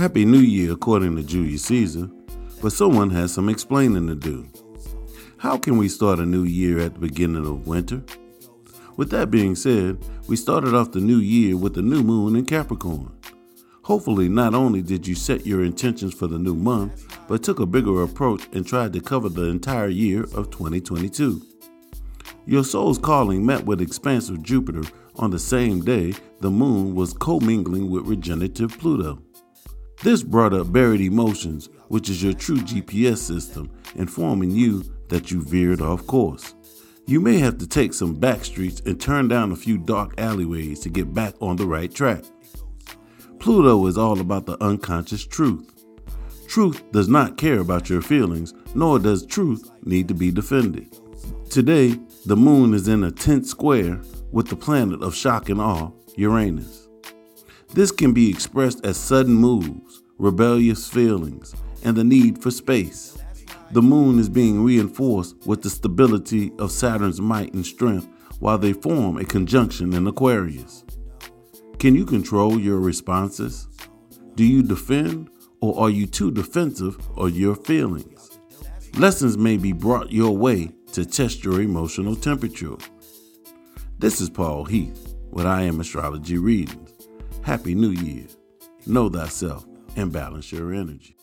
Happy New Year, according to Julius Caesar, but someone has some explaining to do. How can we start a new year at the beginning of winter? With that being said, we started off the new year with the new moon in Capricorn. Hopefully, not only did you set your intentions for the new month, but took a bigger approach and tried to cover the entire year of 2022. Your soul's calling met with expansive Jupiter on the same day the moon was commingling with regenerative Pluto. This brought up buried emotions, which is your true GPS system, informing you that you veered off course. You may have to take some back streets and turn down a few dark alleyways to get back on the right track. Pluto is all about the unconscious truth. Truth does not care about your feelings, nor does truth need to be defended. Today, the moon is in a tense square with the planet of shock and awe, Uranus. This can be expressed as sudden moves, rebellious feelings, and the need for space. The moon is being reinforced with the stability of Saturn's might and strength while they form a conjunction in Aquarius. Can you control your responses? Do you defend or are you too defensive of your feelings? Lessons may be brought your way to test your emotional temperature. This is Paul Heath with I Am Astrology Readings. Happy New Year. Know thyself and balance your energy.